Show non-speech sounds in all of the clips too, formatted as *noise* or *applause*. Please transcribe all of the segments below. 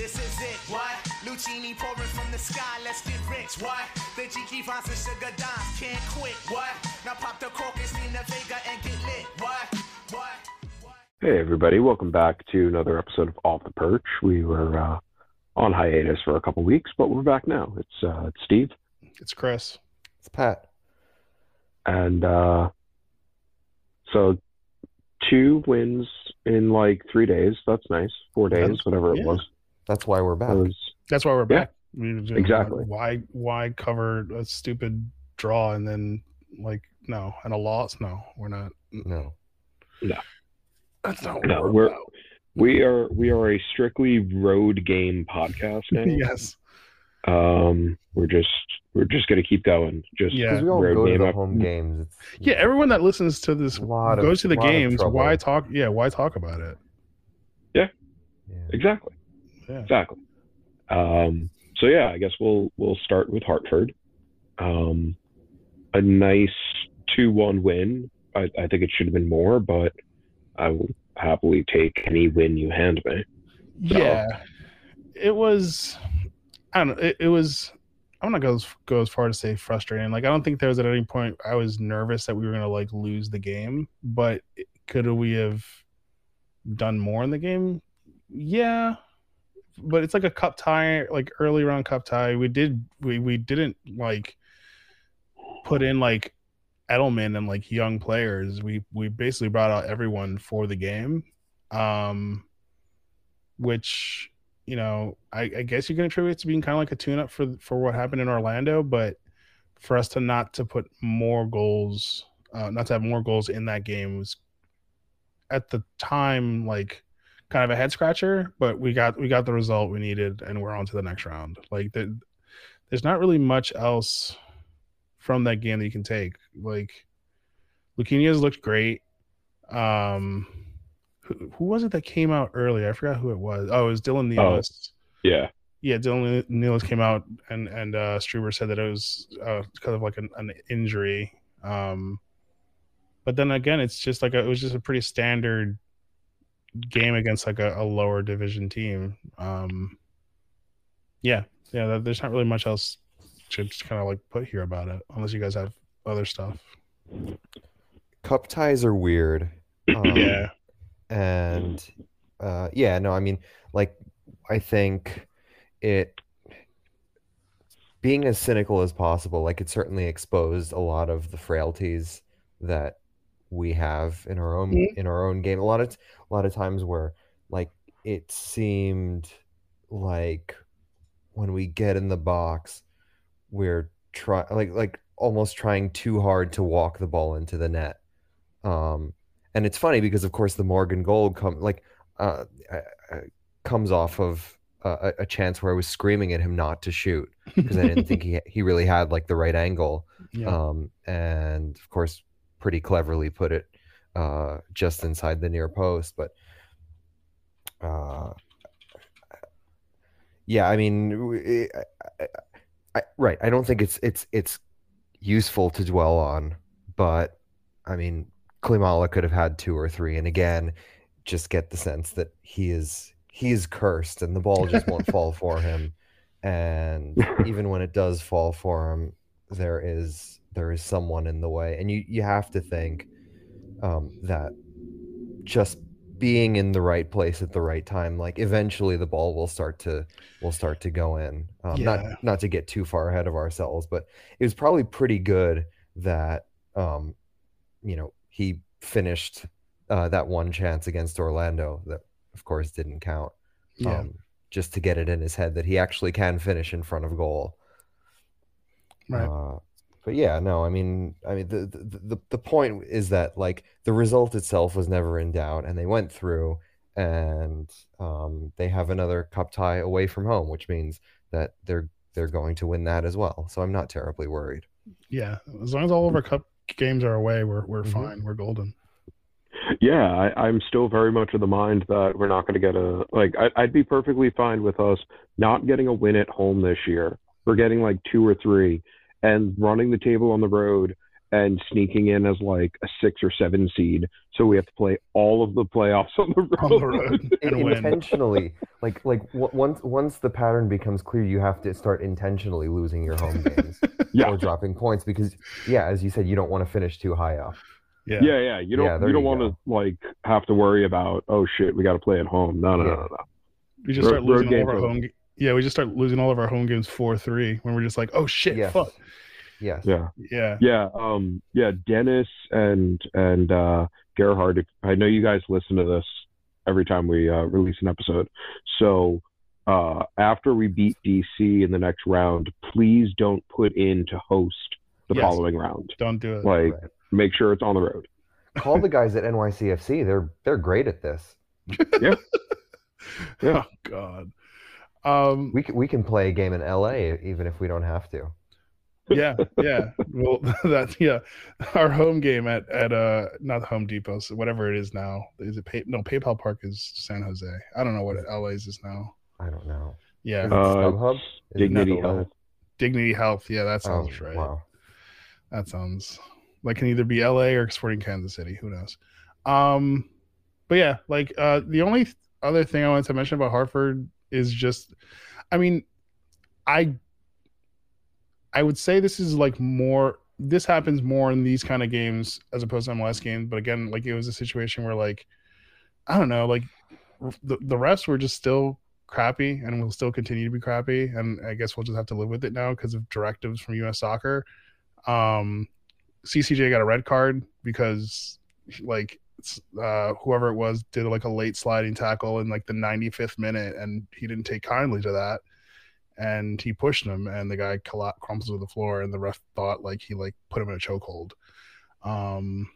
This is it, what? Lucini pouring from the sky, let's get rich, what? The Jiki Vines and Sugar Dimes can't quit, what? Now pop the crocus, Nina Vega and get lit, what? What? What? Hey, everybody. Welcome back to another episode of Off the Perch. We were uh, on hiatus for a couple weeks, but we're back now. It's, uh, it's Steve. It's Chris. It's Pat. And uh, so two wins in like three days. That's nice. Four days, That's- whatever yeah. it was. That's why we're back. Was That's why we're Yeah, back. We were just- exactly. Why why cover a stupid draw and then like no and a loss? No, we're not. no. No. That's not what No, we're, we're- about. we are we are a strictly road game podcast now. *laughs* yes. Um, we're just we're just gonna keep going. Just Yeah. We don't road go to the up- home games. It's Yeah, everyone that listens to this A lot of- goes to the lot games. Why talk? Yeah, why talk about it? yeah. Exactly. Yeah. Exactly. Um, so yeah, I guess we'll we'll start with Hartford. Um, a nice two-one win. I, I think it should have been more, but I will happily take any win you hand me. So- Yeah, it was. I don't know. It, it was. I'm not going to go as far to say frustrating. Like I don't think there was at any point I was nervous that we were going to like lose the game. But could we have done more in the game? Yeah, but it's like a cup tie, like early round cup tie. We did. We we didn't like put in like Edelman and like young players. We we basically brought out everyone for the game. Um, which you know I, I guess you can attribute it to being kind of like a tune-up for for what happened in Orlando, but for us to not to put more goals, uh, not to have more goals in that game was at the time like kind of a head scratcher. But we got we got the result we needed, and we're on to the next round. Like the, there's not really much else from that game that you can take. Like Luquinhas looked great. Um, who, who was it that came out early? I forgot who it was. Oh, it was Dylan Nealis. Oh. Yeah. Yeah, Dylan Nealis came out and and uh, Struber said that it was uh, kind of like an, an injury. Um, but then again, it's just like a, it was just a pretty standard game against like a, a lower division team. Um, yeah, yeah. there- There's not really much else to just kind of like put here about it, unless you guys have other stuff. Cup ties are weird. *clears throat* Um, yeah, And uh, yeah, no, I mean, like, I think it being as cynical as possible, like, it certainly exposed a lot of the frailties that we have in our own Mhm. in our own game. A lot of a lot of times where like it seemed like when we get in the box, we're try like like almost trying too hard to walk the ball into the net. Um, and it's funny because of course the Morgan goal come like uh, uh, uh, comes off of uh, a, a chance where I was screaming at him not to shoot because I didn't think *laughs* he he really had like the right angle. yeah. Um, and of course, pretty cleverly put it uh, just inside the near post. But uh, yeah, I mean, I, I, right. I don't think it's it's it's useful to dwell on, but I mean, Klimala could have had two or three, and again, just get the sense that he is he is cursed, and the ball just won't *laughs* fall for him. And *laughs* even when it does fall for him, there is there is someone in the way, and you you have to think um, that just being in the right place at the right time, like eventually the ball will start to will start to go in. Um, Yeah. Not not to get too far ahead of ourselves, but it was probably pretty good that um, you know he finished uh, that one chance against Orlando that of course didn't count. yeah. Um, just to get it in his head that he actually can finish in front of goal. Right. Uh, but yeah, no, I mean, I mean, the, the the the point is that like the result itself was never in doubt, and they went through, and um, they have another cup tie away from home, which means that they're they're going to win that as well. So I'm not terribly worried. Yeah, as long as all of our cup games are away, we're we're Mhm. fine. We're golden. Yeah, I, I'm still very much of the mind that we're not going to get a like. I, I'd be perfectly fine with us not getting a win at home this year. We're getting like two or three, and running the table on the road and sneaking in as like a six or seven seed. So we have to play all of the playoffs on the road. On the road and *laughs* win. intentionally, like like w- once once the pattern becomes clear, you have to start intentionally losing your home games *laughs* yeah, or dropping points because yeah, as you said, you don't want to finish too high up. Yeah. yeah, yeah. You don't Yeah, there you don't want to like have to worry about oh shit, we got to play at home. No, no, Yeah. no, no. We just Road- start losing road all of our games home. Ga- Yeah, we just start losing all of our home games four three when we're just like, oh shit, Yes. fuck. Yes. Yeah. Yeah. Yeah, um, yeah, Dennis and and uh, Gerhard. I know you guys listen to this every time we uh, release an episode. So uh, after we beat DC in the next round, please don't put in to host the Yes. following round. Don't do it. Like, Right. make sure it's on the road. Call the guys at NYCFC. They're they're great at this. Yeah. *laughs* Oh god. Um. We can, we can play a game in LA even if we don't have to. yeah. Yeah. Well, *laughs* that's yeah. Our home game at at uh not Home Depot, so whatever it is now. Is it Pay, no PayPal Park is San Jose. I don't know what LA's is now. I don't know. Yeah. Is Uh, StubHub? Dignity Health. Dignity Health. Yeah, that Oh, sounds right. wow. That sounds like can either be LA or Sporting Kansas City. Who knows? Um, but yeah, like uh, the only th- other thing I wanted to mention about Hartford is just, I mean, I, I would say this is like more. This happens more in these kind of games as opposed to MLS games. But again, like it was a situation where like, I don't know, like the the refs were just still crappy and will still continue to be crappy. And I guess we'll just have to live with it now because of directives from U.S. Soccer um CCJ got a red card because like uh whoever it was did like a late sliding tackle in like the 95th minute and he didn't take kindly to that and he pushed him and the guy crumbles to the floor and the ref thought like he like put him in a chokehold um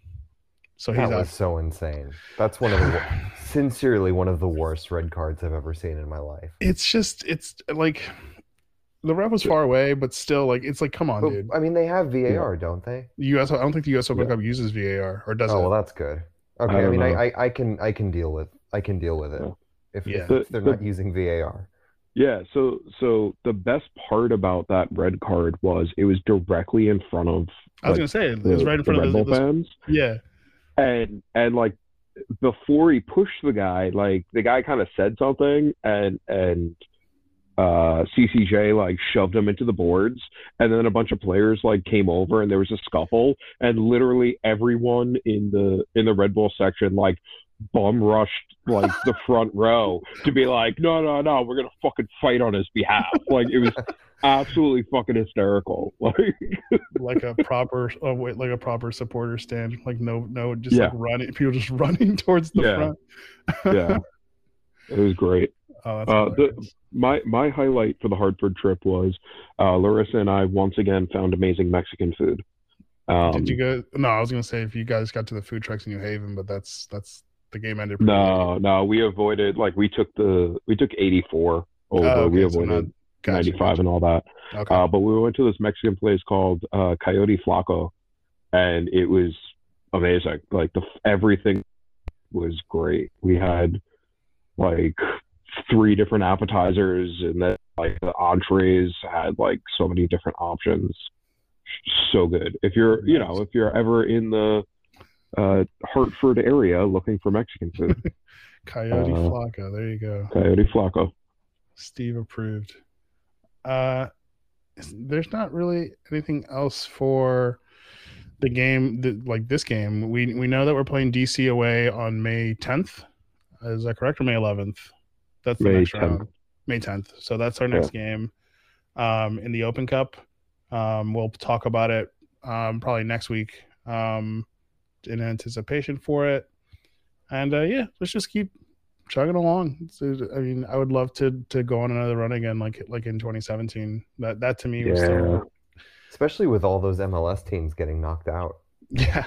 so he's That out was so insane. That's one of the *sighs* sincerely one of the worst red cards I've ever seen in my life. it's just it's like the ref was far away but still like it's like come on But, dude I mean, they have VAR, don't they? us i don't think the us open Yeah. cup uses var or does Oh it well, that's good. Okay, I, don't mean, I, know. I I can I can deal with I can deal with it Yeah. if, Yeah. if The- they're the- not using VAR. Yeah, so so the best part about that red card was it was directly in front of i was like, gonna say it the, was right in front Red of the, Bull the fans. yeah and and like before he pushed the guy, like the guy kind of said something, and and uh CCJ like shoved him into the boards, and then a bunch of players like came over, and there was a scuffle, and literally everyone in the in the Red Bull section like bum rushed like the *laughs* front row to be like, no, no, no, we're gonna fucking fight on his behalf. Like it was absolutely fucking hysterical. Like *laughs* like a proper oh wait like a proper supporter stand like no no just Yeah. like running people just *laughs* running towards the Yeah. front yeah, it was great. Oh that's Uh, the- my my highlight for the Hartford trip was uh, Larissa and I once again found amazing Mexican food. Um, did you go no i was gonna say if you guys got to the food trucks in new haven but that's that's the game ended no, no, we avoided like we took the we took 84 over. Oh, we okay, so avoided not- gotcha, 95 gotcha. and all that. okay Uh, but we went to this Mexican place called uh, Coyote Flaco, and it was amazing. Like the everything was great. We had like three different appetizers, and then like the entrees had like so many different options. So good. If you're, you know, if you're ever in the uh, Hartford area looking for Mexican food, *laughs* coyote uh, flaco there you go. Coyote Flaco. steve approved. Uh there's not really anything else for the game like this game. We we know that we're playing dc away on may 10th is that correct? Or may 11th that's the May next 10th. round may 10th so that's our next game um in the open cup um we'll talk about it um probably next week um in anticipation for it and uh yeah let's just keep chugging along. So, I mean, I would love to to go on another run again, like like in 2017. That that to me was Yeah. still, Especially with all those MLS teams getting knocked out. *laughs* yeah, like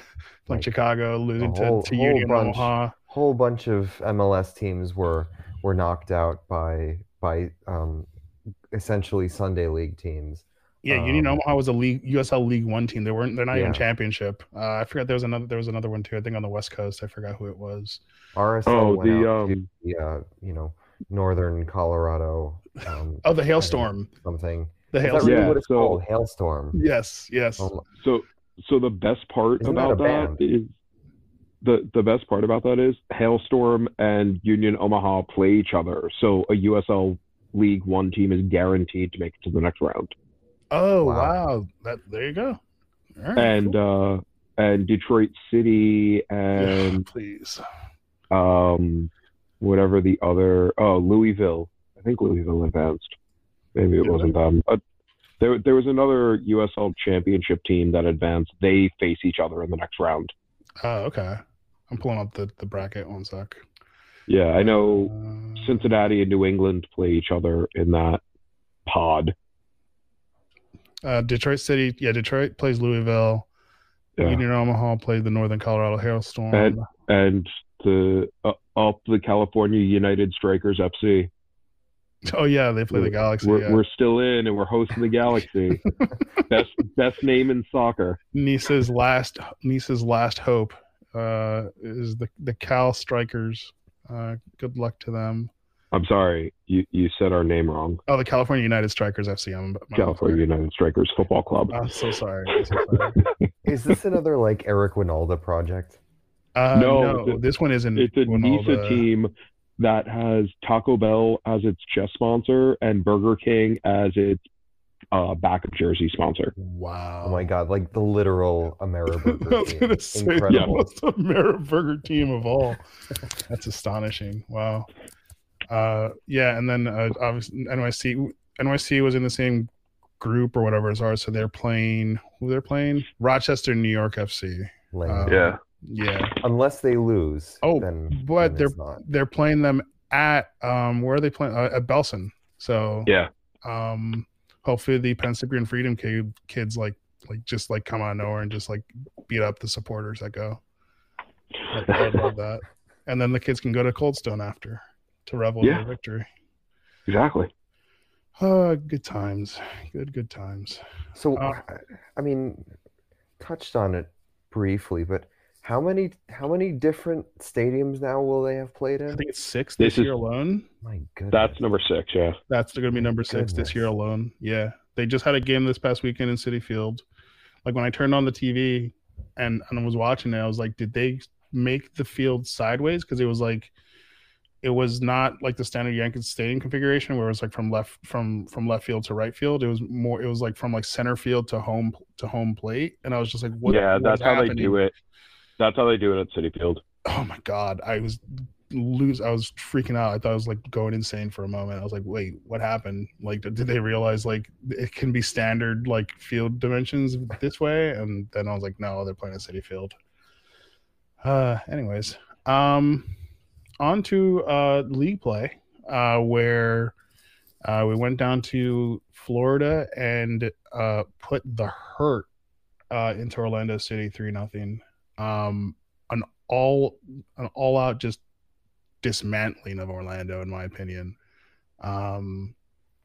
Like, Chicago losing whole- to to whole Union bunch. Omaha. whole bunch of MLS teams were were knocked out by by um, essentially Sunday league teams. Yeah, Union Um, Omaha was a league USL League One team. They weren't. They're not even championship. Uh, I forgot there was another. There was another one too. I think on the West Coast. I forgot who it was. RSL Oh, went the, out to um, the, uh, you know northern Colorado um, Oh, the Hailstorm. something. The Hailstorm. really Yeah, what it's so- called? Hailstorm. Yes. Yes. Oh, So so the best part Isn't about a that band? is the the best part about that is Hailstorm and Union Omaha play each other. So a USL League One team is guaranteed to make it to the next round. Oh Wow. wow. That there you go. All right, And cool. uh and Detroit City Yeah, and please. um whatever the other oh Louisville. I think Louisville advanced. Maybe it Did wasn't them. But there there was another USL championship team that advanced. They face each other in the next round. Oh, okay. I'm pulling up the the bracket. One sec. Yeah, I know Uh, Cincinnati and New England play each other in that pod. Uh, Detroit City. Yeah, Detroit plays Louisville. Yeah. Union Omaha played the Northern Colorado Hailstorm. And- And the uh, up the California United Strikers FC. oh yeah, they play the Galaxy. We're, yeah. we're still in and we're hosting the Galaxy. *laughs* best best name in soccer. Nice's last Nice's last hope uh, is the the Cal Strikers. Uh, good luck to them. I'm sorry, you, you said our name wrong. Oh, the California United Strikers FC. I'm, I'm California United Strikers Football Club. I'm so sorry. I'm so sorry. *laughs* Is this another like Eric Wynalda project? Uh, No, no, this one isn't. It's a Wynalda. NISA team that has Taco Bell as its chess sponsor and Burger King as its uh, backup jersey sponsor. Wow. Oh my god, like the literal *laughs* I Ameriburger was team. gonna say the Incredible. most Ameri Burger team of all. *laughs* That's astonishing. Wow. Uh, yeah, and then uh, obviously NYC NYC was in the same group or whatever as ours, so they're playing. Who they're playing? Rochester, New York FC. Lame. Uh, Yeah. Yeah, Unless they lose. Oh, then, but then it's not. they're playing them at um where are they playing uh, at Belson. So Yeah. um hopefully the Penn Cyprian Freedom kid, kids like like just like come out of nowhere and just like beat up the supporters that go. I, I love *laughs* that. And then the kids can go to Coldstone after to revel in Yeah. their victory. Exactly. Uh good times. Good good times. So, Uh, I mean, touched on it briefly, but how many how many different stadiums now will they have played in? I think it's six This this, year is- alone. My goodness. That's number six. Yeah. That's going to be number six this year alone. Yeah, they just had a game this past weekend in Citi Field. Like when I turned on the TV and and I was watching it, I was like, did they make the field sideways? Because it was like, it was not like the standard Yankees Stadium configuration where it was like from left from from left field to right field. It was more. It was like from like center field to home to home plate, and I was just like, what? yeah, what that's is how they do it. That's how they do it at Citi Field. oh my god. I was lose i was freaking out. I thought i was like going insane for a moment. I was like wait what happened? Like did they realize like it can be standard like field dimensions this way? And then i was like no they're playing a Citi Field. Uh anyways um on to uh league play uh where uh we went down to florida and uh put the hurt uh into orlando city three nothing um an all an all out just dismantling of Orlando in my opinion. Um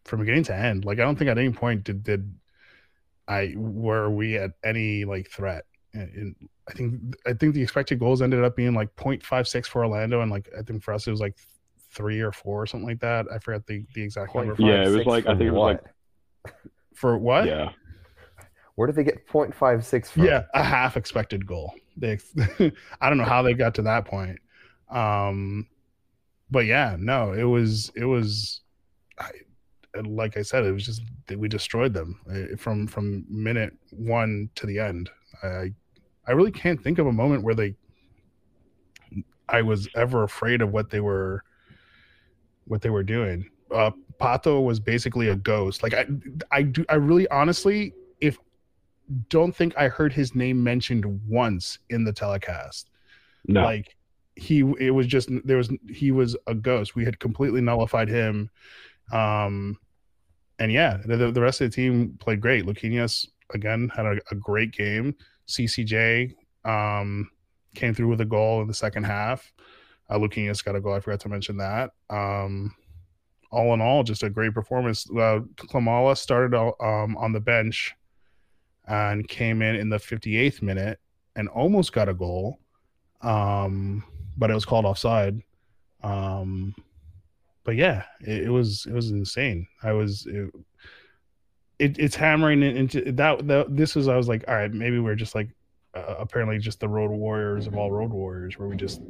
from beginning to end. Like I don't think at any point did did I were we at any like threat. And, and I think I think the expected goals ended up being like 0.56 for Orlando and like I think for us it was like 3 or 4 or something like that. I forgot the the exact number. Yeah, it was like- I think it was like- what? For what? Yeah. Where did they get 0.56 from? Yeah, a half expected goal. They, *laughs* I don't know how they got to that point. Um, but yeah, no, it was it was, I, like I said, it was just we destroyed them uh, from from minute one to the end. I I really can't think of a moment where they, I was ever afraid of what they were, what they were doing. Uh, Pato was basically a ghost. Like I, I do, I really honestly, if don't think I heard his name mentioned once in the telecast. No. Like he it was just there was he was a ghost. We had completely nullified him. Um and yeah, the, the rest of the team played great. Luquinhas again had a, a great game. CCJ um came through with a goal in the second half. Uh, Luquinhas got a goal. I forgot to mention that. Um, all in all, just a great performance. Uh, Klimala started um, on the bench and came in in the 58th minute and almost got a goal, um, but it was called offside. Um, but yeah, it, it, was it was insane. I was it, it it's hammering into that, that. This was I was like, all right, maybe we're just like uh, apparently just the road warriors of all road warriors, where we just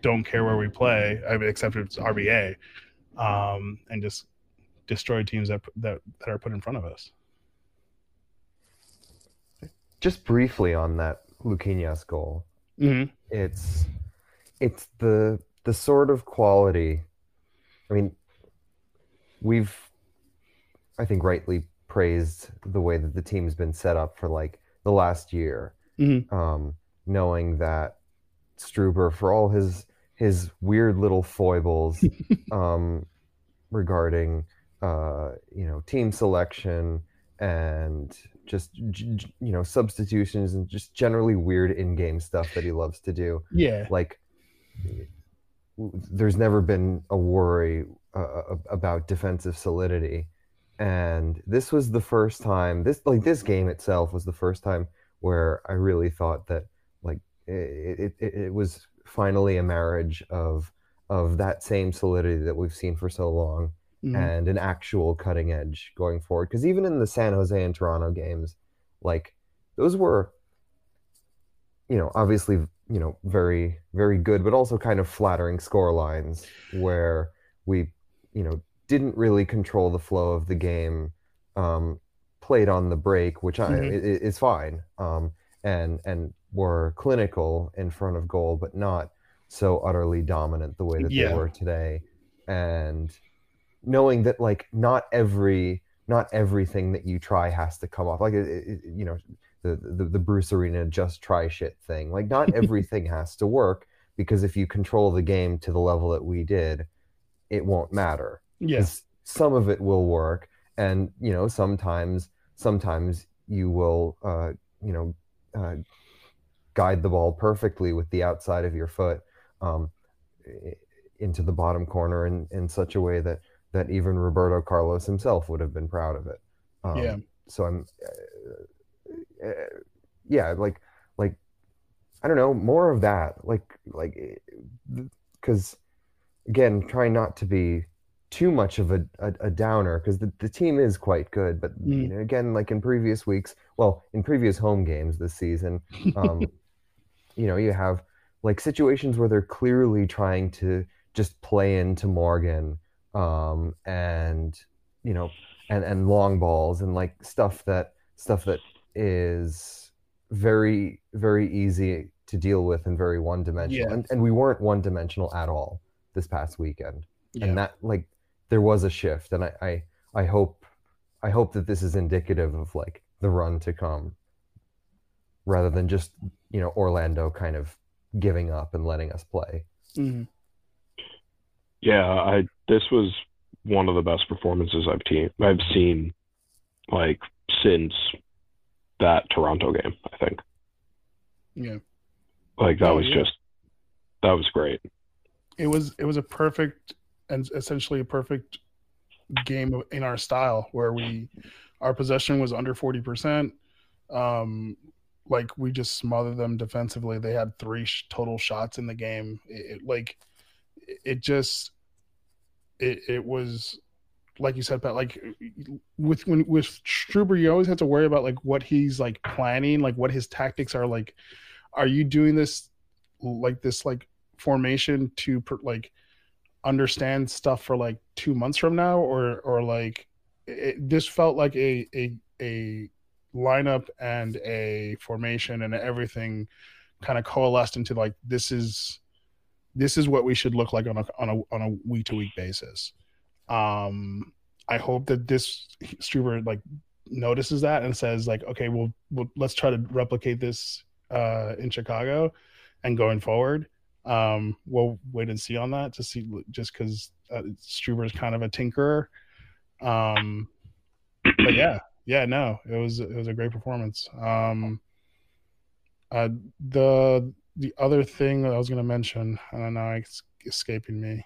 don't care where we play, I mean, except if it's RBA, um, and just destroy teams that that that are put in front of us. Just briefly on that Luquinhas goal, mm-hmm. it's it's the the sort of quality. I mean, we've I think rightly praised the way that the team's been set up for like the last year, mm-hmm. um, knowing that Struber, for all his his weird little foibles *laughs* um, regarding uh, you know team selection and just you know substitutions and just generally weird in-game stuff that he loves to do. Yeah, like there's never been a worry uh, about defensive solidity and this was the first time this like this game itself was the first time where i really thought that like it, it, it was finally a marriage of of that same solidity that we've seen for so long mm-hmm. and an actual cutting edge going forward because even in the san jose and toronto games like those were you know obviously you know very very good but also kind of flattering score lines where we you know didn't really control the flow of the game um, played on the break which mm-hmm. I, it, it's fine um, and and were clinical in front of goal but not so utterly dominant the way that yeah. they were today and knowing that like not every not everything that you try has to come off like it, it, you know the, the, the Bruce Arena just try shit thing. Like not *laughs* everything has to work because if you control the game to the level that we did, it won't matter. Yes. Some of it will work, and you know sometimes sometimes you will uh, you know uh, guide the ball perfectly with the outside of your foot um, into the bottom corner in, in such a way that that even Roberto Carlos himself would have been proud of it. Um, yeah. So I'm uh, yeah, like like I don't know, more of that. Like like because eh, again, trying not to be too much of a, a, a downer because the, the team is quite good but mm. you know, again like in previous weeks well in previous home games this season um, *laughs* you know you have like situations where they're clearly trying to just play into morgan um, and you know and and long balls and like stuff that stuff that is very very easy to deal with and very one dimensional yeah. and, and we weren't one dimensional at all this past weekend yeah. and that like there was a shift and I, I i hope i hope that this is indicative of like the run to come rather than just you know orlando kind of giving up and letting us play mm-hmm. yeah i this was one of the best performances i've seen i've seen like since that Toronto game, I think. Yeah. Like that oh, was yeah. just that was great. It was it was a perfect and essentially a perfect game in our style where we our possession was under 40%. Um like we just smothered them defensively. They had three sh- total shots in the game. It, it like it just it it was like you said, Pat, like with when with Struber, you always have to worry about like what he's like planning, like what his tactics are. Like, are you doing this like this like formation to like understand stuff for like two months from now, or or like it, this felt like a a a lineup and a formation and everything kind of coalesced into like this is this is what we should look like on a on a on a week to week basis. Um, I hope that this Struber like notices that and says like, okay, well, we'll let's try to replicate this uh, in Chicago and going forward. Um, we'll wait and see on that to see just because uh, Struber is kind of a tinkerer. Um, but yeah, yeah, no, it was it was a great performance. Um, uh, the the other thing that I was going to mention, and know, it's escaping me.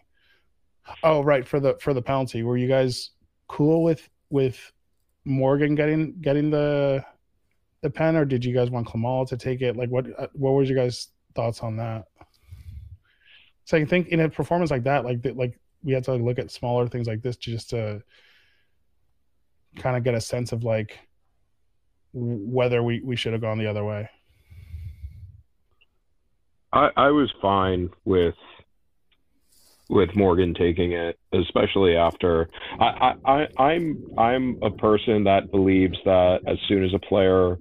Oh, right for the for the penalty. Were you guys cool with with Morgan getting getting the the pen, or did you guys want Klimala to take it? Like, what uh, what was your guys' thoughts on that? So I think in a performance like that, like like we had to look at smaller things like this just to kind of get a sense of like whether we we should have gone the other way. I, I was fine with with Morgan taking it, especially after I, I, I I'm I'm a person that believes that as soon as a player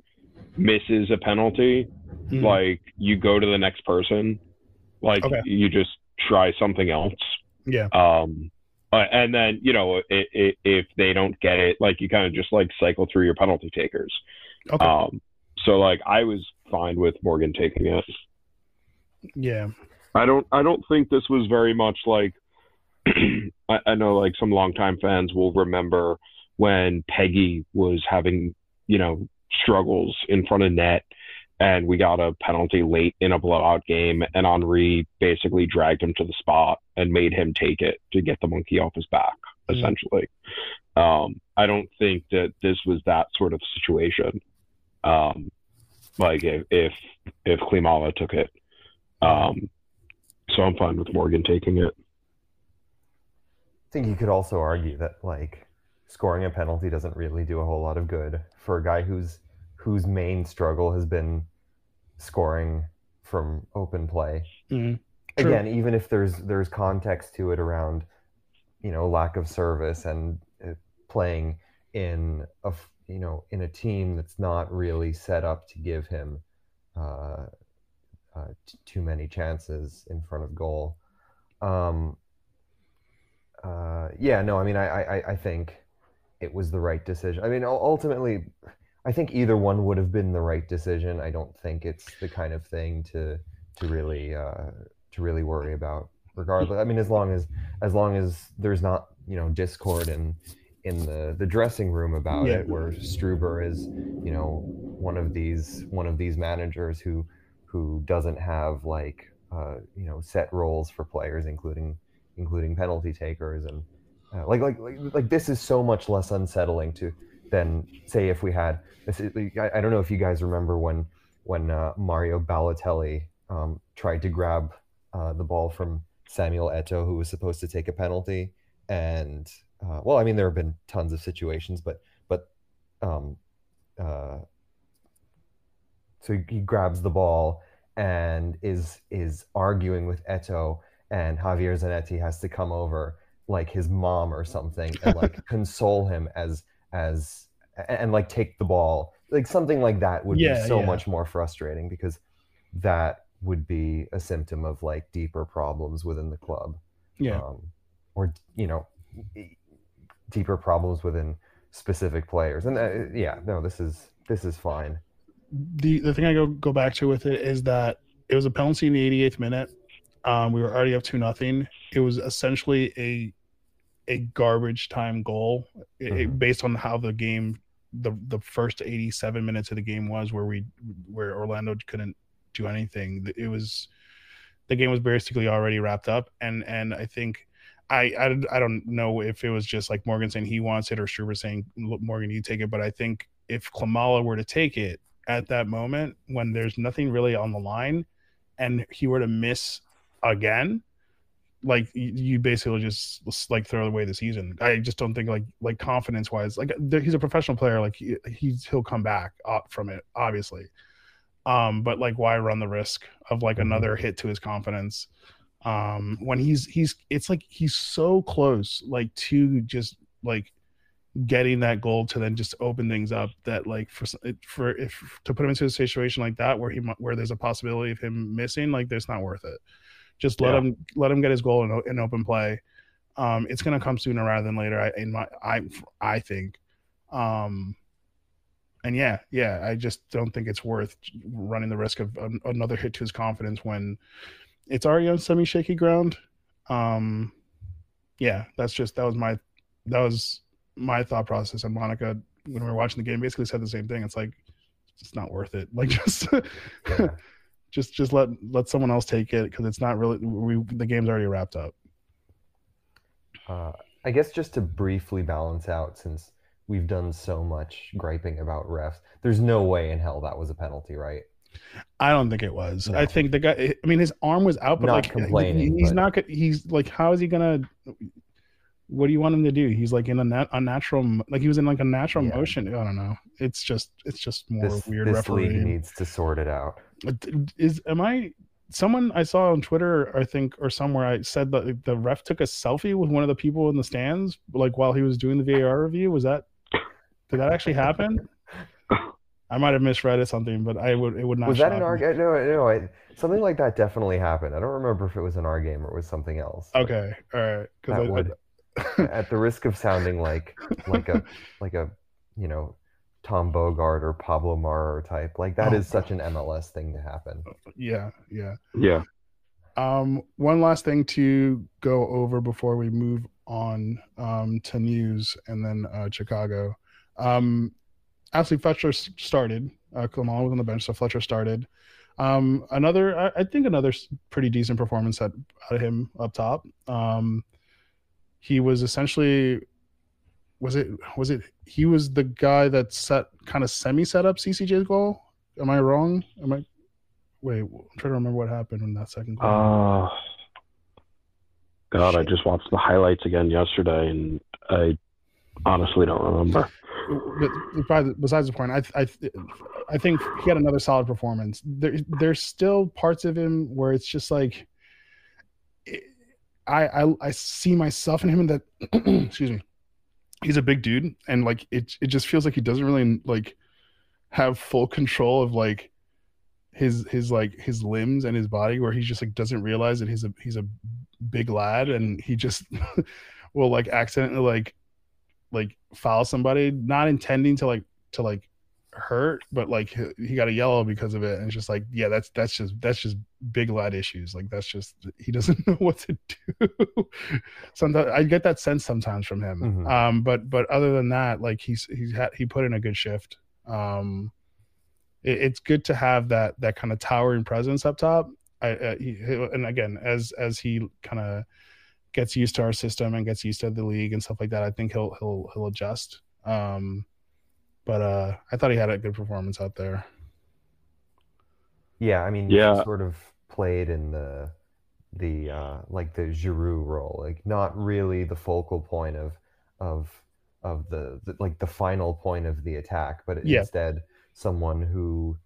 misses a penalty, mm-hmm. like you go to the next person, like okay. you just try something else. Yeah. Um, and then you know it, it, if they don't get it, like you kind of just like cycle through your penalty takers. Okay. Um, so like I was fine with Morgan taking it. Yeah. I don't I don't think this was very much like *clears throat* I, I know like some longtime fans will remember when Peggy was having, you know, struggles in front of net and we got a penalty late in a blowout game and Henry basically dragged him to the spot and made him take it to get the monkey off his back, mm-hmm. essentially. Um, I don't think that this was that sort of situation. Um, like if if if Klimala took it. Um, so I'm fine with Morgan taking it. I think you could also argue that like scoring a penalty doesn't really do a whole lot of good for a guy whose whose main struggle has been scoring from open play. Mm-hmm. Again, even if there's there's context to it around, you know, lack of service and uh, playing in a you know in a team that's not really set up to give him uh, uh, t- too many chances in front of goal. Um, uh, yeah, no, I mean, I, I, I think it was the right decision. I mean, ultimately, I think either one would have been the right decision. I don't think it's the kind of thing to to really uh, to really worry about. Regardless, I mean, as long as as long as there's not you know discord in in the the dressing room about yeah. it, where Struber is you know one of these one of these managers who who doesn't have like uh, you know set roles for players, including including penalty takers and uh, like, like like like this is so much less unsettling to than say if we had this. I, I don't know if you guys remember when when uh, Mario Balotelli um, tried to grab uh, the ball from Samuel Eto'o, who was supposed to take a penalty, and uh, well, I mean there have been tons of situations, but but um, uh, so he grabs the ball and is is arguing with Eto, and Javier Zanetti has to come over like his mom or something and like *laughs* console him as as and, like take the ball. Like something like that would yeah, be so yeah. much more frustrating because that would be a symptom of like deeper problems within the club. Yeah. Um, or you know deeper problems within specific players. And uh, yeah no this is this is fine the the thing I go go back to with it is that it was a penalty in the 88th minute. Um, we were already up to nothing. It was essentially a a garbage time goal it, mm-hmm. based on how the game the the first 87 minutes of the game was where we where Orlando couldn't do anything. It was the game was basically already wrapped up and and I think I, I, I don't know if it was just like Morgan saying he wants it or Struber saying Morgan you take it, but I think if Klimala were to take it, at that moment when there's nothing really on the line and he were to miss again like you basically just like throw away the season. I just don't think like like confidence wise like he's a professional player like he, he's he'll come back from it obviously. Um but like why run the risk of like mm-hmm. another hit to his confidence? Um when he's he's it's like he's so close like to just like getting that goal to then just open things up that like for for if to put him into a situation like that where he where there's a possibility of him missing like there's not worth it. Just let yeah. him let him get his goal in, in open play. Um it's going to come sooner rather than later I, in my i i think. Um and yeah yeah i just don't think it's worth running the risk of an, another hit to his confidence when it's already on semi shaky ground. Um yeah that's just that was my that was my thought process and Monica when we were watching the game basically said the same thing. It's like it's not worth it. *laughs* Like just *laughs* Just just let let someone else take it because it's not really we the game's already wrapped up. Uh, I guess just to briefly balance out, since we've done so much griping about refs, there's no way in hell that was a penalty, right? I don't think it was. No. I think the guy. I mean, his arm was out, but Not like complaining, he's but- not. He's like, how is he gonna? What do you want him to do? He's like in a nat, unnatural, like he was in like a natural Yeah. motion. I don't know. It's just, it's just more This, weird this league needs to sort it out. Uh, is am I? Someone I saw on Twitter, I think, or somewhere, I said that the ref took a selfie with one of the people in the stands, like while he was doing the VAR review. Was that? Did that actually happen? *laughs* I might have misread it or something, but I would. It would not. Was that an our game? No, no, I, something like that definitely happened. I don't remember if it was in our game or it was something else. Okay, all right. that Because would, *laughs* at the risk of sounding like like a *laughs* like a you know Tom Bogert or Pablo Maurer type, like that Oh. is such an MLS thing to happen. yeah, yeah. Yeah. Um, one last thing to go over before we move on um, to news and then uh, Chicago. Um, Ashley Fletcher started. Uh, Klimala was on the bench, so Fletcher started. Um, another, I, I think, another pretty decent performance at, out of him up top. Um, he was essentially, was it, was it? He was the guy that set kind of semi set up CCJ's goal. Am I wrong? Am I? Wait, I'm trying to remember what happened in that second goal. Uh, God, I just watched the highlights again yesterday, and I honestly don't remember. but besides, besides the point, I, I I think he had another solid performance. There, there's still parts of him where it's just like I I, I see myself in him in that. *clears throat* excuse me. He's a big dude, and like it it just feels like he doesn't really like have full control of like his his like his limbs and his body where he just like doesn't realize that he's a he's a big lad and he just *laughs* will like accidentally like like foul somebody not intending to like to like hurt but like he, got a yellow because of it and it's just like yeah that's that's just that's just big lad issues like that's just he *laughs* doesn't know what to do sometimes i get that sense sometimes from him Mhm. um but but other than that like he's he's had he put in a good shift um it, it's good to have that that kind of towering presence up top I, uh, he, and again as as he kind of gets used to our system and gets used to the league and stuff like that, I think he'll he'll he'll adjust. Um, but uh, I thought he had a good performance out there. Yeah, I mean, Yeah. he sort of played in the the uh, like the Giroud role, like not really the focal point of of of the, the like the final point of the attack, but Yeah. instead someone who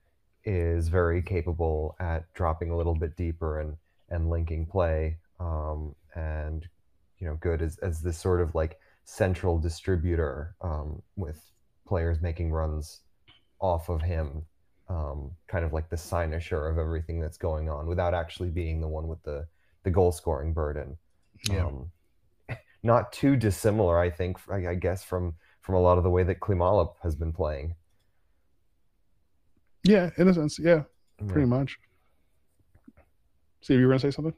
is very capable at dropping a little bit deeper and and linking play, um, and you know, good as as this sort of like central distributor um, with players making runs off of him um, kind of like the cynosure of everything that's going on without actually being the one with the the goal scoring burden. Yeah. Um, *laughs* not too dissimilar, I think, I, I guess, from from a lot of the way that Klimala has been playing. Yeah, in a sense, yeah, pretty much. Steve, you were gonna say something?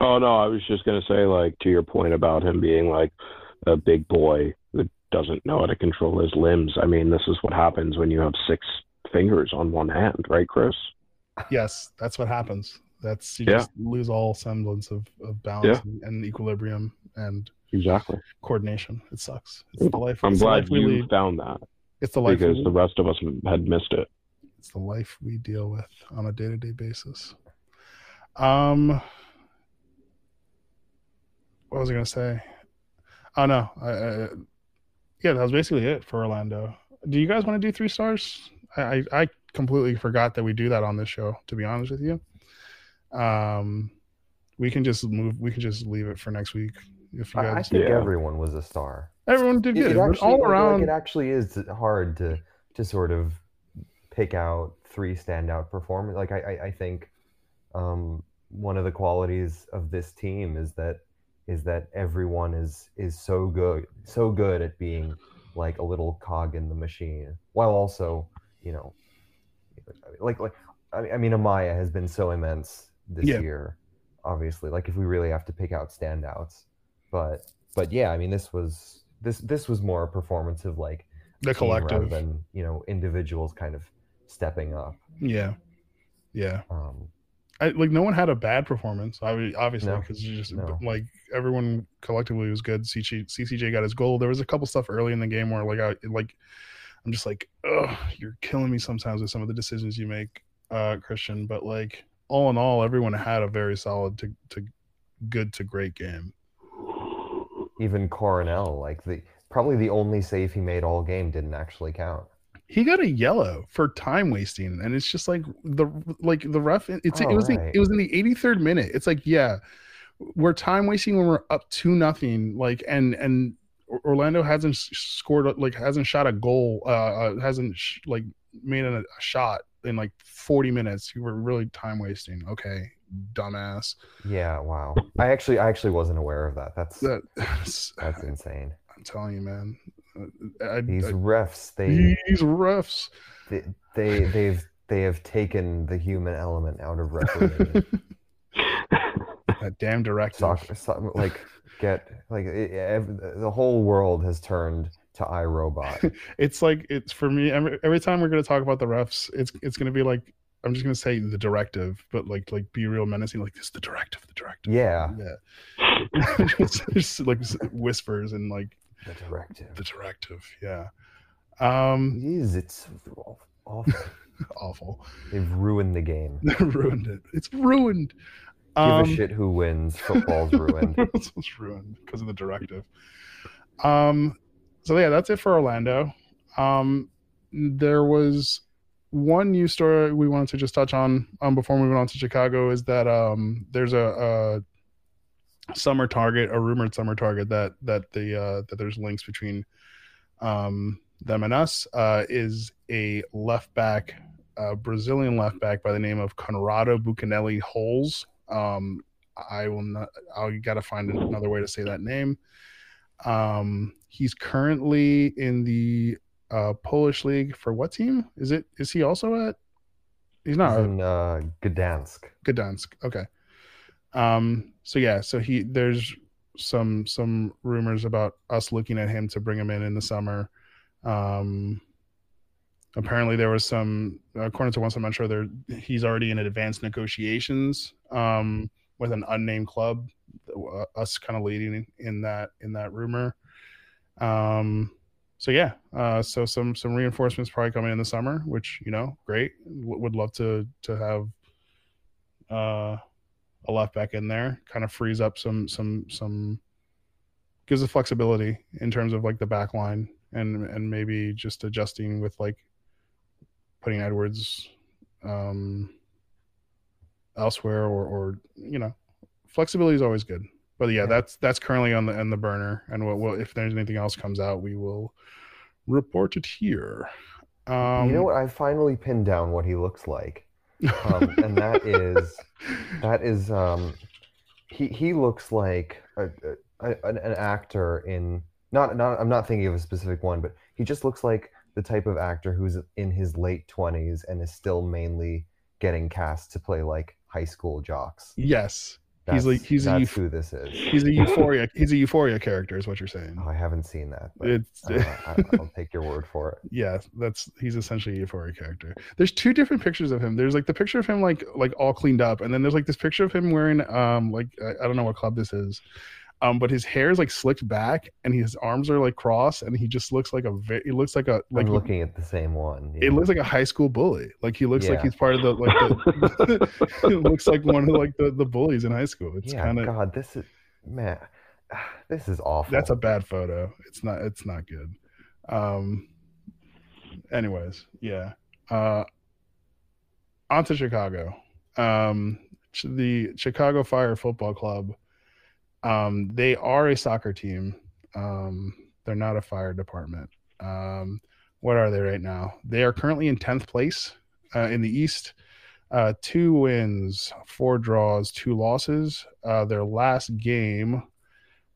Oh no, I was just gonna say, like, to your point about him being like a big boy that doesn't know how to control his limbs. I mean, this is what happens when you have six fingers on one hand, right, Chris? Yes, that's what happens. That's you Yeah. just lose all semblance of, of balance and, and equilibrium and Exactly. coordination. It sucks. It's the life. I'm it's glad life we you lead. found that It's the life. because the rest of us had missed it. it's the life we deal with on a day-to-day basis um what was i gonna say oh no I, I yeah that was basically it for orlando do you guys want to do three stars I, I i completely forgot that we do that on this show to be honest with you um we can just move we can just leave it for next week if you I, I think Yeah. everyone was a star. everyone did It, good it but actually, all around like, it actually is hard to to sort of pick out three standout performers. Like I, I, I think um, one of the qualities of this team is that is that everyone is is so good so good at being like a little cog in the machine while also you know like like I mean Amaya has been so immense this Yeah. year obviously like if we really have to pick out standouts but but yeah I mean this was this this was more a performance of like the collective than you know individuals kind of stepping up Yeah. Yeah. Um, I, like no one had a bad performance, obvi- obviously, No, because just no. like everyone collectively was good. CC, CCJ got his goal. There was a couple stuff early in the game where like I like I'm just like, oh, you're killing me sometimes with some of the decisions you make, uh, Christian. But like all in all, everyone had a very solid to to good to great game. even Coronel, like the probably the only save he made all game didn't actually count. He got a yellow for time wasting, and it's just like the like the ref. It's it Oh, was the, it was in the 83rd minute. It's like yeah, we're time wasting when we're up two nothing. Like and and Orlando hasn't scored like hasn't shot a goal. Uh, uh hasn't sh- like made a, a shot in like 40 minutes. You were really time wasting. Okay, dumbass. Yeah, wow. I actually I actually wasn't aware of that. That's That *laughs* that's insane. I'm telling you, man. I, These I, refs, they these refs. they they they've they have taken the human element out of refereeing. that *laughs* damn directive. Soccer, so, like get like it, the whole world has turned to iRobot. *laughs* it's like it's for me every, every time we're going to talk about the refs it's it's going to be like i'm just going to say the directive but like like be real menacing like this is the directive the directive Yeah, yeah *laughs* it's just like whispers and like the directive. the directive yeah um is. It's awful. *laughs* awful They've ruined the game. *laughs* They've ruined it it's ruined Give um, a shit who wins. Football's ruined. *laughs* it's ruined because of the directive. Um, so yeah, that's it for Orlando. Um, there was one news story we wanted to just touch on um, before moving on to Chicago is that um, there's a, a summer target, a rumored summer target that that the uh, that there's links between um, them and us uh, is a left back, uh, Brazilian left back by the name of Conrado Buchanelli Holz. Um, I will not. I got to find another way to say that name. Um, he's currently in the uh, Polish league for what team? Is it? Is he also at? He's not. He's in uh, Gdansk. Gdansk. Okay. Um. So yeah. So he there's some some rumors about us looking at him to bring him in in the summer. Um. Apparently, there was some, according to once I'm not sure, there he's already in advanced negotiations um, with an unnamed club. uh, Us kind of leading in that in that rumor. Um. So yeah. Uh. So some some reinforcements probably coming in the summer, which you know, great. W- would love to to have uh, a left back in there. Kind of frees up some some some gives us flexibility in terms of like the back line and and maybe just adjusting with like putting Edwards um, elsewhere or or you know flexibility is always good. But yeah, Yeah. that's that's currently on the on the burner, and we'll, we'll, if there's anything else comes out, we will report it here. Um, you know what? I finally pinned down what he looks like, um, and that *laughs* is that is um, he he looks like a, a, an, an actor in not not I'm not thinking of a specific one, but he just looks like the type of actor who's in his late twenties and is still mainly getting cast to play like high school jocks. yes, That's, he's like he's a that's who this is. he's a *laughs* euphoria he's a euphoria character is what you're saying. Oh, I haven't seen that, but It's I, I'll take your word for it. *laughs* yeah that's he's essentially a euphoria character there's two different pictures of him there's like the picture of him like like all cleaned up and then there's like this picture of him wearing um like i, I don't know what club this is um but his hair is like slicked back and his arms are like crossed and he just looks like a very he looks like a like I'm looking at the same one. it looks like a high school bully. Like he looks like he's part of the like the *laughs* it looks like one of like the, the bullies in high school. It's yeah, kind of God, this is man, *sighs* this is awful. that's a bad photo. It's not it's not good. Um anyways yeah. Uh on to chicago. Um the chicago fire football club um they are a soccer team. Um they're not a fire department. Um what are they right now? They are currently in 10th place uh, in the east. Uh two wins four draws two losses. Uh their last game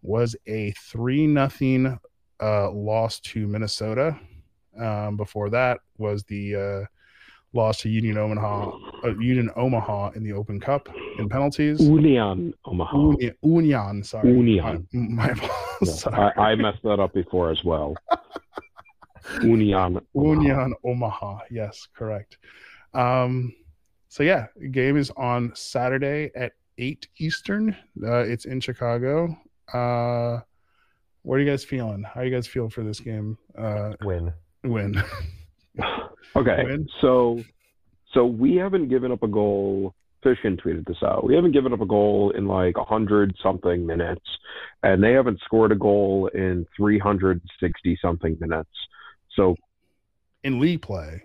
was a three nothing uh, loss to Minnesota. Um, before that was the loss to Union Omaha, uh, Union Omaha in the Open Cup in penalties. Union Omaha. Union, Union sorry. Union. My, my *laughs* Yeah, sorry. I, I messed that up before as well. Union. Omaha. Union Omaha. Yes, correct. Um, so yeah, game is on Saturday at eight Eastern. Uh, it's in Chicago. Uh, what are you guys feeling? How you guys feel for this game? Uh, Win. win. *laughs* Okay, Win. so so we haven't given up a goal. Fishin tweeted this out. We haven't given up a goal in like a hundred something minutes, and they haven't scored a goal in three hundred sixty something minutes. So in league play.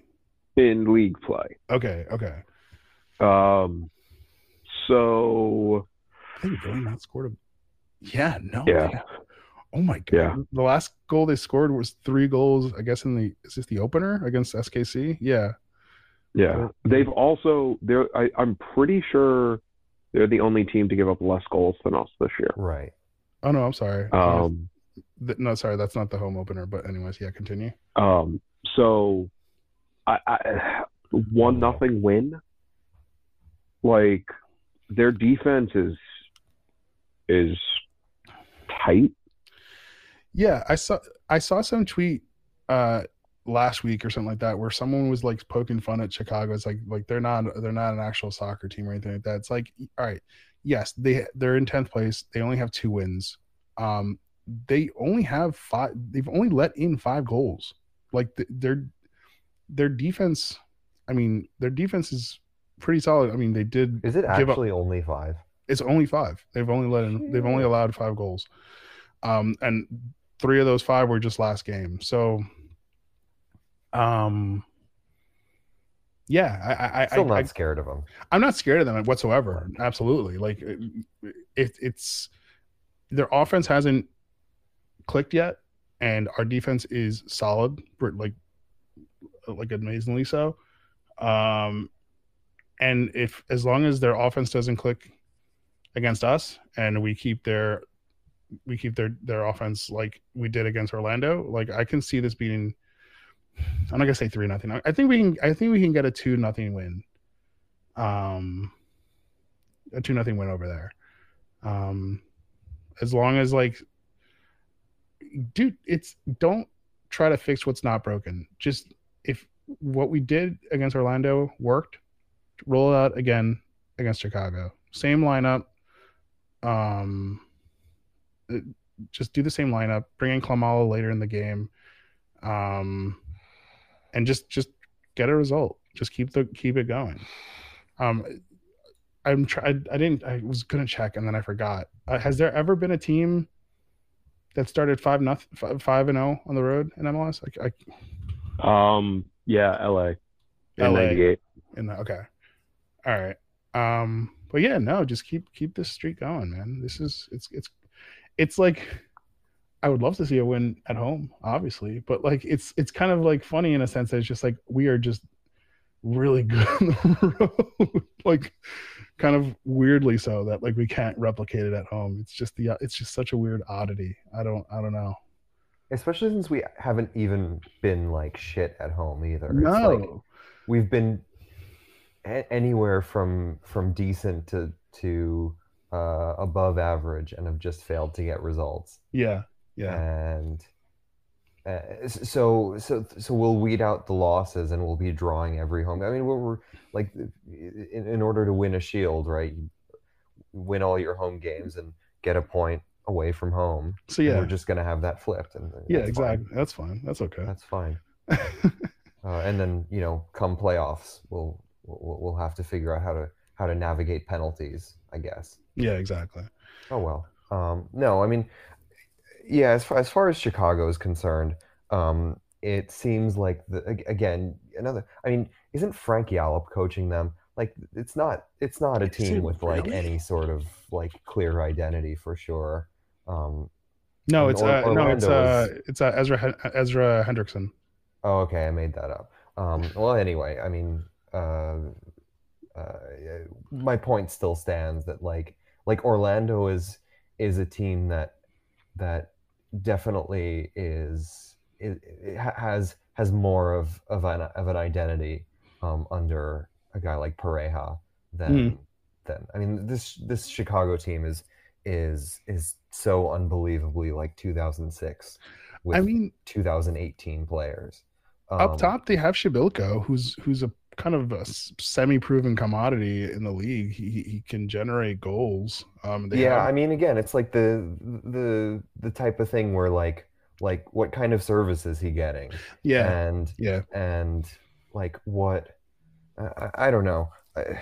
in league play, Okay, okay. um, so They really not scored a. Yeah, no. Yeah. they- Oh my god. Yeah. The last goal they scored was three goals. I guess in the is this the opener against SKC? Yeah. yeah, they've also they're I, I'm pretty sure they're the only team to give up less goals than us this year. Right. Oh no, I'm sorry. Um, Th- no, sorry, that's not the home opener. But anyways, yeah, continue. Um, so I, I one nothing win. Like their defense is is tight. Yeah, I saw I saw some tweet uh last week or something like that where someone was like poking fun at Chicago. It's like like they're not they're not an actual soccer team or anything like that. It's like all right, yes, they they're in tenth place. They only have two wins. Um, they only have five. They've only let in five goals. Like th- their their defense. I mean, their defense is pretty solid. I mean, they did. Is it Give up- actually only five? It's only five. They've only let in. They've only allowed five goals, um, and three of those five were just last game. So, um, yeah, I, I, Still I, not I scared of them. I'm not scared of them whatsoever. Absolutely, like it, it's their offense hasn't clicked yet, and our defense is solid, like like amazingly so. Um, and if as long as their offense doesn't click against us, and we keep their we keep their their offense like we did against Orlando, like I can see this being. I'm not gonna say three nothing. I think we can. I think we can get a two nothing win um a two nothing win over there um as long as like dude it's don't try to fix what's not broken just if what we did against orlando worked roll it out again against chicago same lineup um just do the same lineup bring in Klimala later in the game um and just just get a result just keep the keep it going um, I'm try. I didn't. I was gonna check and then I forgot. Uh, has there ever been a team that started five nothing, five five and zero on the road in MLS? Like, I, Um, yeah, LA in LA. '98. in the okay, all right. Um, but yeah, no, just keep keep this streak going, man. This is it's it's it's like I would love to see a win at home, obviously, but like it's it's kind of like funny in a sense that it's just like we are just really *laughs* good on the road, *laughs* like kind of weirdly so that like we can't replicate it at home. It's just the it's just such a weird oddity. I don't I don't know. Especially since we haven't even been like shit at home either. It's No, like we've been a- anywhere from from decent to to uh, above average and have just failed to get results. yeah, yeah, And uh, so so so we'll weed out the losses and we'll be drawing every home. I mean, we're, we're like in, in order to win a shield, right? You win all your home games and get a point away from home. so and yeah, we're just gonna have that flipped, and yeah, that's fine. exactly. That's fine. That's okay. That's fine. *laughs* Uh, and then you know, come playoffs, we'll, we'll we'll have to figure out how to how to navigate penalties. I guess. yeah, exactly. Oh well. Um, no, I mean, yeah. As far as far as Chicago is concerned, um, it seems like the again another. I mean, isn't Frank Yallop coaching them? Like, it's not it's not a team it with like really? any sort of like clear identity for sure. Um, No, it's Or- uh, no, it's uh, is- it's uh, Ezra Ezra Hendrickson. Oh, okay, I made that up. Um, well, anyway, I mean, uh, uh, my point still stands that like like Orlando is is a team that that definitely is it, it has has more of of an of an identity um, under a guy like Pareja than than I mean this this Chicago team is is is so unbelievably like 2006 with I mean, 2018 players. up Um, top they have Przybyłko, who's who's a kind of a semi-proven commodity in the league. He he- can generate goals. Um, they yeah, have- I mean, again, it's like the the the type of thing where like like what kind of service is he getting? yeah, And yeah. and like what I, I- don't know. I,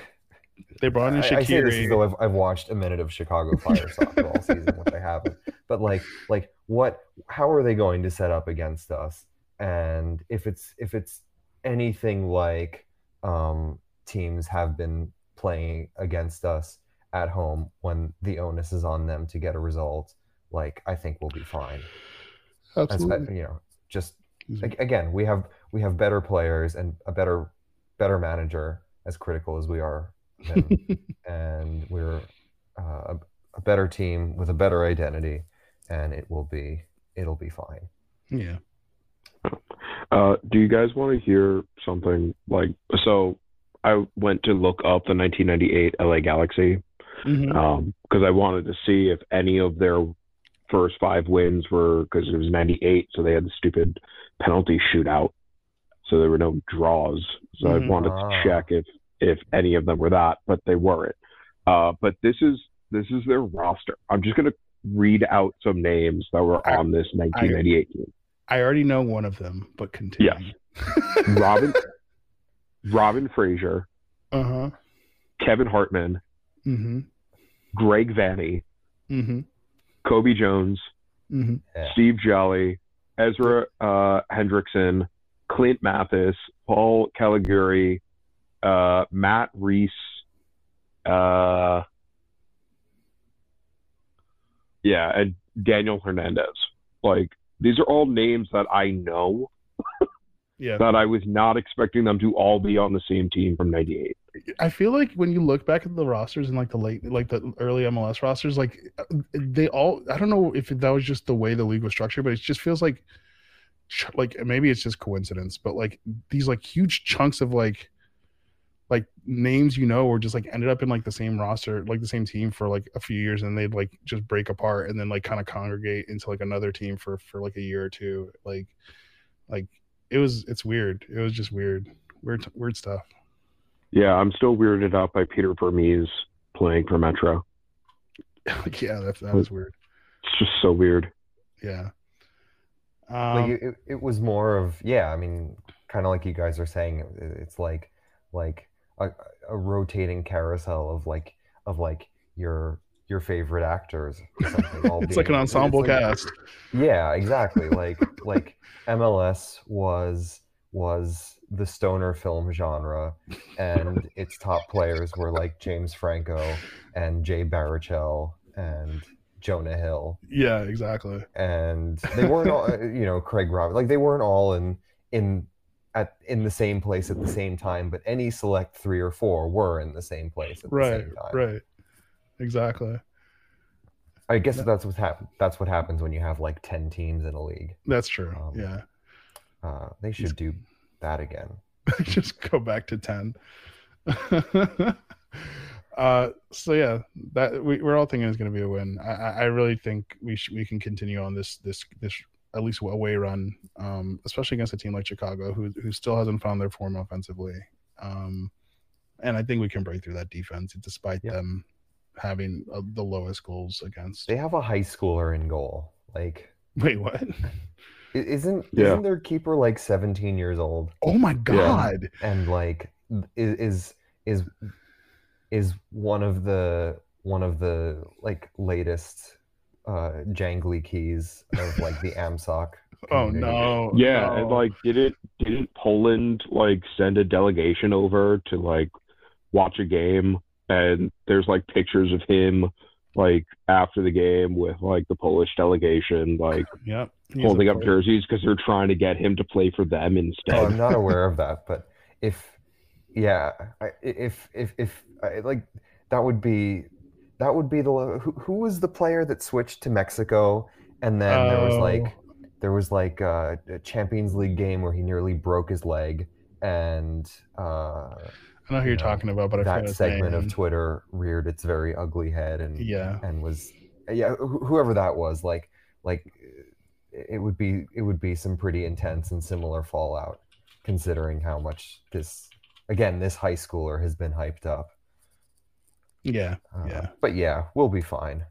They brought in I, I say this as though I've, I've watched a minute of Chicago *laughs* Fire soccer all season, which I haven't. But like, like what? How are they going to set up against us? And if it's if it's anything like um, teams have been playing against us at home when the onus is on them to get a result, like I think we'll be fine. Absolutely. you know, just ag- again, we have we have better players and a better better manager. As critical as we are, *laughs* and we're uh, a, a better team with a better identity, and it will be it'll be fine. yeah. Uh, do you guys want to hear something like so? I went to look up the 1998 LA Galaxy because I wanted to see if any of their first five wins were because it was 98, so they had the stupid penalty shootout, so there were no draws. So Mhm. I wanted Ah. to check if if any of them were that, but they weren't. Uh, but this is this is their roster. I'm just gonna read out some names that were on this 1998 team. I already know one of them, but continue. Robin *laughs* Robin Fraser, uh huh. Kevin Hartman, Mm-hmm. Greg Vanney, Mm-hmm. Cobi Jones, Mm-hmm. Steve Jolley, Ezra uh, Hendrickson, Clint Mathis, Paul Caligiuri, uh, Matt Reis, uh, yeah, and Daniel Hernandez. Like these are all names that I know *laughs* Yeah. that I was not expecting them to all be on the same team from '98. I feel like when you look back at the rosters in like the late, like the early MLS rosters, like they all, I don't know if that was just the way the league was structured, but it just feels like, like maybe it's just coincidence, but like these like huge chunks of like, like names you know, or just like ended up in like the same roster, like the same team for like a few years, and they'd like just break apart and then like kind of congregate into like another team for for like a year or two, like, like it was, it's weird. It was just weird, weird, weird stuff. Yeah, I'm still weirded out by Peter Vermes playing for Metro. Like, *laughs* yeah, that, that is weird. It's just so weird. Yeah. like Um, it, it- it was more of yeah i mean kind of like you guys are saying it- it's like like a, a rotating carousel of like of like your your favorite actors *laughs* it's like an ensemble like- cast. yeah exactly *laughs* like like mls was was the stoner film genre and its top players were like james franco and jay baruchel and jonah hill Yeah, exactly. and they weren't all *laughs* you know craig robert like they weren't all in in at in the same place at the same time but any select three or four were in the same place at the Right, same time right. Exactly. i guess that's what hap- that's what happens when you have like 10 teams in a league That's true. Um, yeah. uh, they should do that again *laughs* Just go back to 10. *laughs* uh so yeah, that we, we're all thinking it's going to be a win. I, I I really think we sh- we can continue on this this this at least away run, um, especially against a team like Chicago, who who still hasn't found their form offensively. Um, and I think we can break through that defense, despite Yeah. them having uh, the lowest goals against. they have a high schooler in goal like *laughs* Wait, what? i- isn't Yeah. isn't their keeper like 17 years old Oh my god! and like i- is is is one of the one of the like latest uh jangly keys of like the *laughs* amsoc Oh no! Yeah, no. and like didn't didn't Poland like send a delegation over to like watch a game and there's like pictures of him like after the game with like the Polish delegation like *laughs* Yep. he's holding up pro. jerseys because they're trying to get him to play for them oh, instead. i'm not *laughs* aware of that but if yeah I- if if if I, like that would be that would be the who, who was the player that switched to mexico and then there was like Oh. there was like a, a champions league game where he nearly broke his leg and uh I know who you're know, talking about, but I that segment of Twitter reared its very ugly head and Yeah. and was yeah wh- whoever that was like like it would be it would be some pretty intense and similar fallout considering how much this again, this high schooler has been hyped up. Yeah, Uh, Yeah. But yeah, we'll be fine.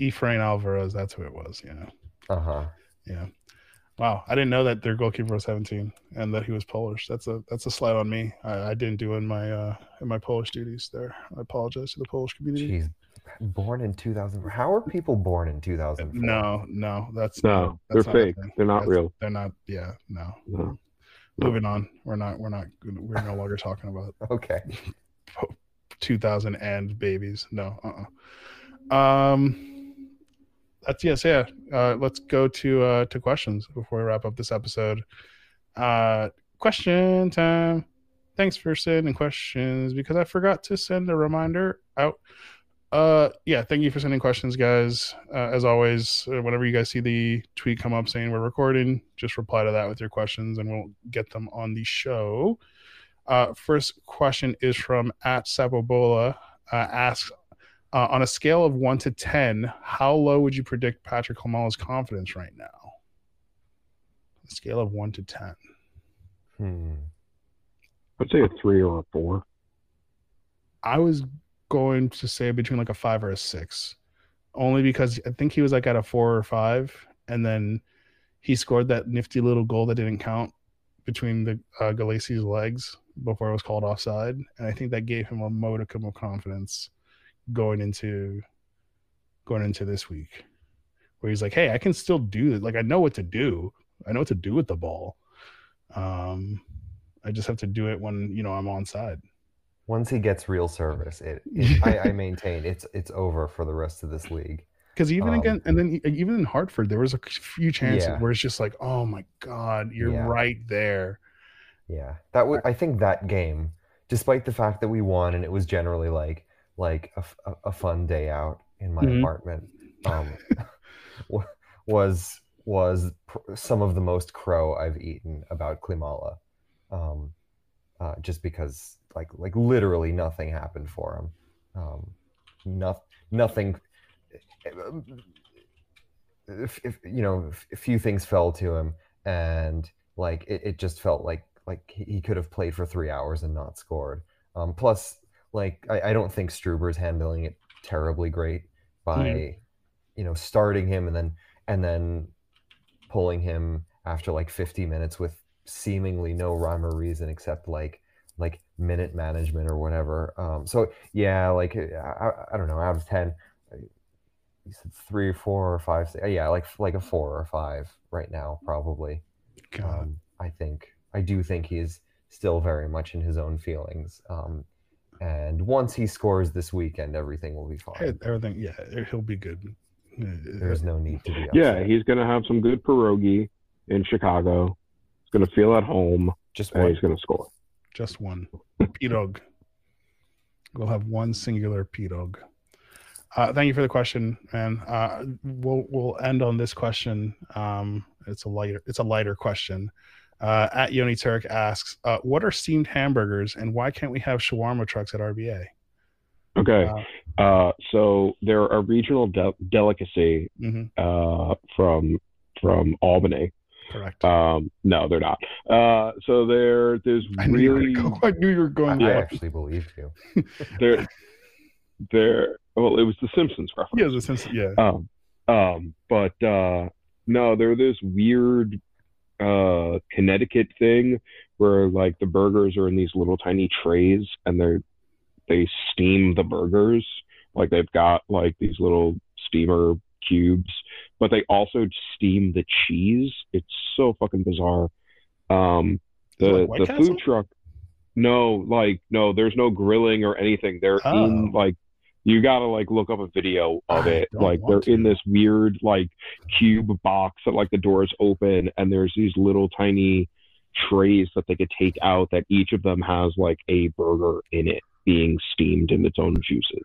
Efrain Alvarez. That's who it was. Yeah. Uh huh. Yeah. Wow, I didn't know that their goalkeeper was 17 and that he was Polish. That's a that's a slight on me. I, I didn't do in my uh in my Polish duties there. I apologize to the Polish community. Jeez, born in 2000. How are people born in 2000? No, no, that's No, that's they're not fake. They're not That's- real. They're not. Yeah, no. No. Moving on. We're not. We're not. We're no longer talking about *laughs* Okay. 2000 and babies. No. Uh. uh Um. That's yes. Yeah. Uh, let's go to uh to questions before we wrap up this episode. Uh, question time. Thanks for sending questions because I forgot to send a reminder out. Uh, yeah, thank you for sending questions, guys. Uh, as always, uh, whenever you guys see the tweet come up saying we're recording, just reply to that with your questions and we'll get them on the show. Uh, first question is from at Sapobola. Uh, asks, uh, on a scale of one to 10, how low would you predict Patryk Klimala's confidence right now? A scale of one to 10. Hmm. I'd say a three or a four. I was going to say between like a five or a six, only because I think he was like at a four or five, and then he scored that nifty little goal that didn't count between the uh, Gallese's legs before it was called offside, and I think that gave him a modicum of confidence going into going into this week, where he's like, "Hey, I can still do it. Like I know what to do. I know what to do with the ball. Um, I just have to do it when you know I'm on side." Once he gets real service, it, it *laughs* I, I maintain it's it's over for the rest of this league. Because even Um, again, and then even in Hartford, there was a few chances Yeah. where it's just like, oh my god, you're Yeah. right there. Yeah, that would I think that game, despite the fact that we won and it was generally like like a, a- a fun day out in my Mhm. apartment, um, was was pr- some of the most crow I've eaten about Klimala, um, uh, just because like like literally nothing happened for him, um, no, nothing. If, if you know, a few things fell to him, and like it, it just felt like like he could have played for three hours and not scored. Um, plus, like I, I don't think Struber's handling it terribly great by you know starting him and then and then pulling him after like 50 minutes with seemingly no rhyme or reason except like like minute management or whatever. Um, so yeah, like I, I- don't know, out of ten, you said three or four or five. six- Yeah, like like a four or five right now probably. God. Um, I think I do think he's still very much in his own feelings. Um, and once he scores this weekend, everything will be fine. everything, yeah, he'll be good. There's no need to be. Upset. *laughs* Yeah, he's gonna have some good pierogi in Chicago. He's gonna feel at home, just and one. he's gonna score. just one pirog. We'll have one singular pirog. Uh, thank you for the question, and uh, we'll we'll end on this question. Um, it's a lighter it's a lighter question. Uh, at Yoni Turk asks, uh, "What are steamed hamburgers, and why can't we have shawarma trucks at RBA?" Okay. Uh, Uh, so they're a regional de- delicacy hmm uh, from from Albany. correct. Um, no, they're not. Uh, so they're there's I knew, really gonna I knew you were going. I Yeah. there. actually believed you. *laughs* they're they're well, it was the Simpsons reference. Yeah, the sense. Yeah. Um, um, but uh, no, they're this weird uh, Connecticut thing where like the burgers are in these little tiny trays and they're they steam the burgers. Like they've got like these little steamer cubes, but they also steam the cheese. It's so fucking bizarre. Um, the like the Castle? food truck. No, like no, there's no grilling or anything. They're in Oh. like you gotta like look up a video of it. Like they're want in this weird like cube box that like the doors open and there's these little tiny trays that they could take out that each of them has like a burger in it being steamed in its own juices.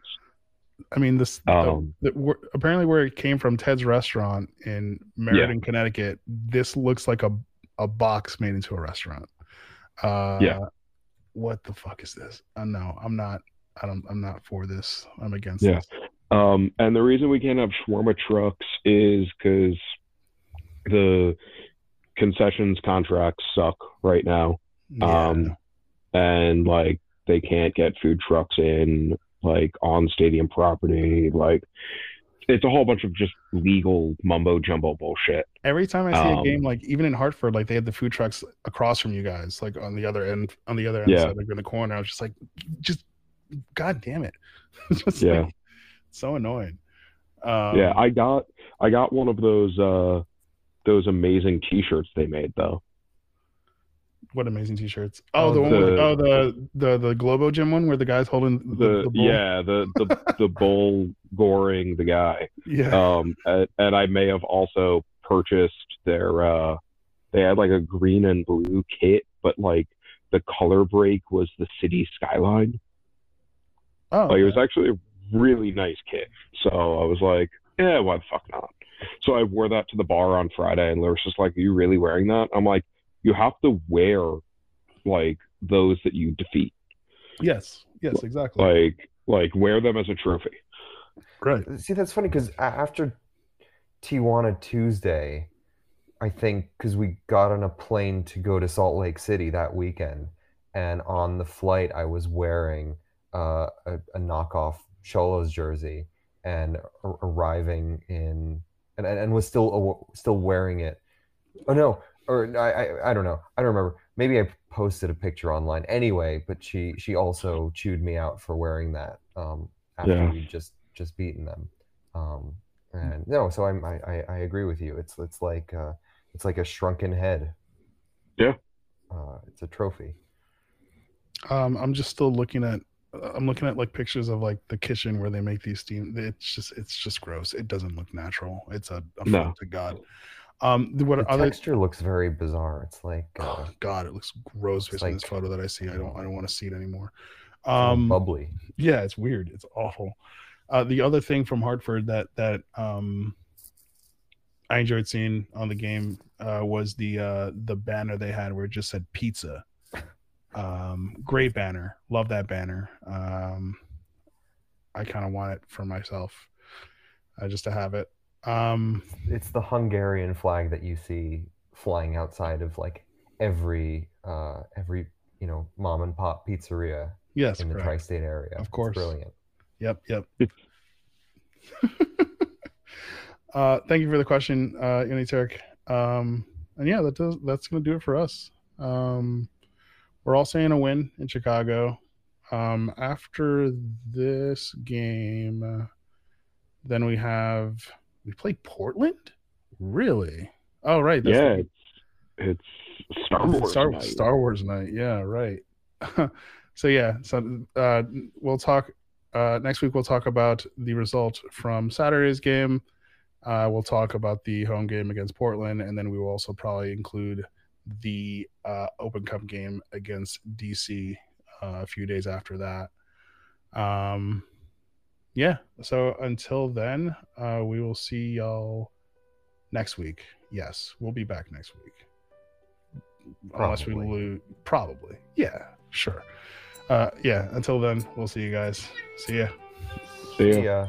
I mean, this Um, the, where, apparently where it came from, Ted's restaurant in Meriden, Connecticut. This looks like a a box made into a restaurant. Uh, Yeah. What the fuck is this? Uh, no, I'm not. I don't. I'm not for this. I'm against Yeah. this. Um, and the reason we can't have shawarma trucks is because the concessions contracts suck right now. Yeah. Um, and like they can't get food trucks in like on stadium property. Like it's a whole bunch of just legal mumbo jumbo bullshit. Every time I see a Um, game, like even in Hartford, like they had the food trucks across from you guys, like on the other end, on the other end, Yeah. side, like in the corner. I was just like, just god damn it, *laughs* just Yeah. like, so annoying. Um, yeah, I got I got one of those uh those amazing T-shirts they made though. what amazing t-shirts. Oh, Oh, the one, with, oh the the the Globo Gym one where the guy's holding the, The, the, bull? yeah, the the the *laughs* bull goring the guy. yeah, Um, and, and I may have also purchased their uh they had like a green and blue kit, but like the color break was the city skyline. Oh, Like it was actually a really nice kit. So I was like, yeah, why the fuck not? So I wore that to the bar on Friday, and Lewis just like, "Are you really wearing that?" I'm like, "You have to wear like those that you defeat. yes, yes, exactly. Like, like wear them as a trophy." right. See, that's funny because after Tijuana Tuesday, I think because we got on a plane to go to Salt Lake City that weekend, and on the flight I was wearing uh, a, a knockoff Cholos jersey, and a- arriving in and, and and was still aw- still wearing it. Oh no, or I, I I don't know. I don't remember. Maybe I posted a picture online anyway. But she she also chewed me out for wearing that um, after Yeah. we just just beaten them. Um, and no, so I'm, I I I agree with you. It's it's like uh, it's like a shrunken head. Yeah. Uh, it's a trophy. Um, I'm just still looking at. I'm looking at like pictures of like the kitchen where they make these steam. It's just it's just gross. It doesn't look natural. It's a affront No. to God. Um, the- what The other? texture looks very bizarre. It's like uh, Oh God, it looks gross It's based on this photo that I see. I don't I don't want to see it anymore. it's a little Um, bubbly. yeah, it's weird. It's awful. Uh, the other thing from Hartford that that um, I enjoyed seeing on the game uh, was the uh, the banner they had where it just said pizza. Um, great banner. Love that banner. Um, I kind of want it for myself, uh, just to have it. Um, It's the Hungarian flag that you see flying outside of like every uh, every you know mom and pop pizzeria yes, in the tri-state area. Of It's course. brilliant. Yep, yep. *laughs* uh, thank you for the question, uh, Uniturk. Um, and yeah, that does that's gonna do it for us. Um, we're all saying a win in Chicago. Um, after this game, uh, then we have we play Portland. Really? Oh, right. that's yeah, the- it's it's Star Wars. Star, night. Star Wars night. Yeah, right. *laughs* so yeah, so uh, we'll talk uh, next week. We'll talk about the result from Saturday's game. Uh, we'll talk about the home game against Portland, and then we will also probably include the uh, Open Cup game against DC uh, a few days after that. Um, yeah. So until then, uh, we will see y'all next week. Yes, we'll be back next week unless we Probably. lose. Probably. Yeah, sure. Uh, yeah. Until then, we'll see you guys. See ya. See ya. Yeah.